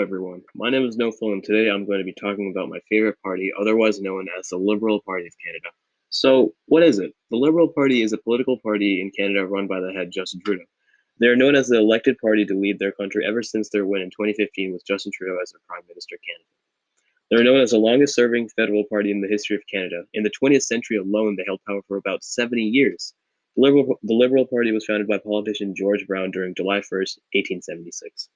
everyone. My name is Nofil, and today I'm going to be talking about my favorite party, otherwise known as the Liberal Party of Canada. So, what is it? The Liberal Party is a political party in Canada run by the head Justin Trudeau. They are known as the elected party to lead their country ever since their win in 2015 with Justin Trudeau as their Prime Minister Canada. They're known as the longest serving federal party in the history of Canada. In the 20th century alone, they held power for about 70 years. The Liberal, the Liberal Party was founded by politician George Brown during July 1st, 1876.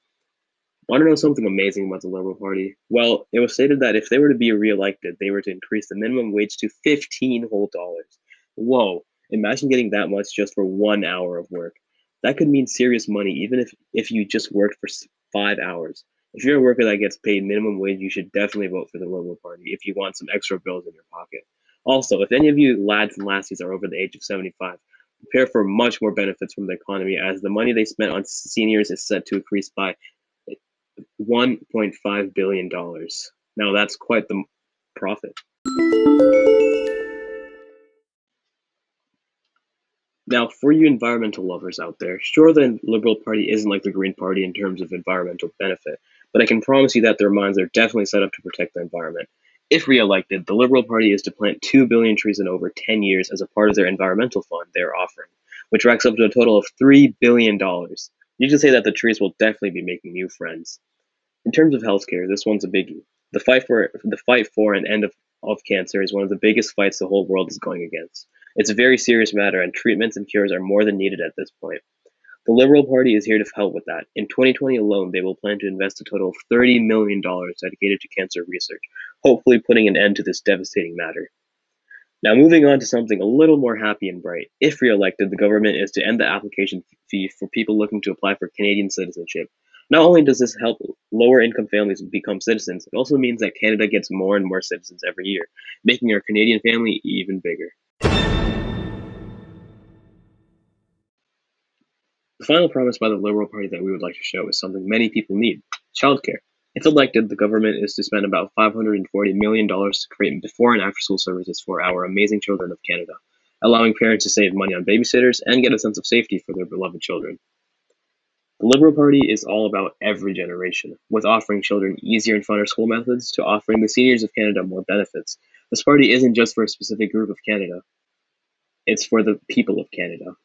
Want to know something amazing about the Liberal Party? Well, it was stated that if they were to be reelected, they were to increase the minimum wage to 15 whole dollars. Whoa, imagine getting that much just for one hour of work. That could mean serious money, even if, if you just worked for five hours. If you're a worker that gets paid minimum wage, you should definitely vote for the Liberal Party if you want some extra bills in your pocket. Also, if any of you lads and lassies are over the age of 75, prepare for much more benefits from the economy as the money they spent on seniors is set to increase by $1.5 billion. Now that's quite the profit. Now, for you environmental lovers out there, sure, the Liberal Party isn't like the Green Party in terms of environmental benefit, but I can promise you that their minds are definitely set up to protect the environment. If re-elected, the Liberal Party is to plant 2 billion trees in over 10 years as a part of their environmental fund they are offering, which racks up to a total of $3 billion. You can say that the trees will definitely be making new friends. In terms of healthcare, this one's a biggie. The fight for the fight for an end of, of cancer is one of the biggest fights the whole world is going against. It's a very serious matter, and treatments and cures are more than needed at this point. The Liberal Party is here to help with that. In 2020 alone, they will plan to invest a total of $30 million dedicated to cancer research, hopefully putting an end to this devastating matter. Now, moving on to something a little more happy and bright. If re-elected, the government is to end the application fee for people looking to apply for Canadian citizenship. Not only does this help lower income families become citizens, it also means that Canada gets more and more citizens every year, making our Canadian family even bigger. The final promise by the Liberal Party that we would like to show is something many people need childcare. If elected, the government is to spend about $540 million to create before and after school services for our amazing children of Canada, allowing parents to save money on babysitters and get a sense of safety for their beloved children. The Liberal Party is all about every generation, with offering children easier and funner school methods to offering the seniors of Canada more benefits. This party isn't just for a specific group of Canada, it's for the people of Canada.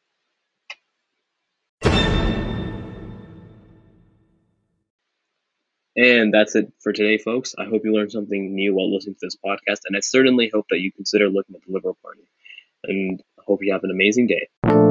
And that's it for today, folks. I hope you learned something new while listening to this podcast, and I certainly hope that you consider looking at the Liberal Party. And hope you have an amazing day.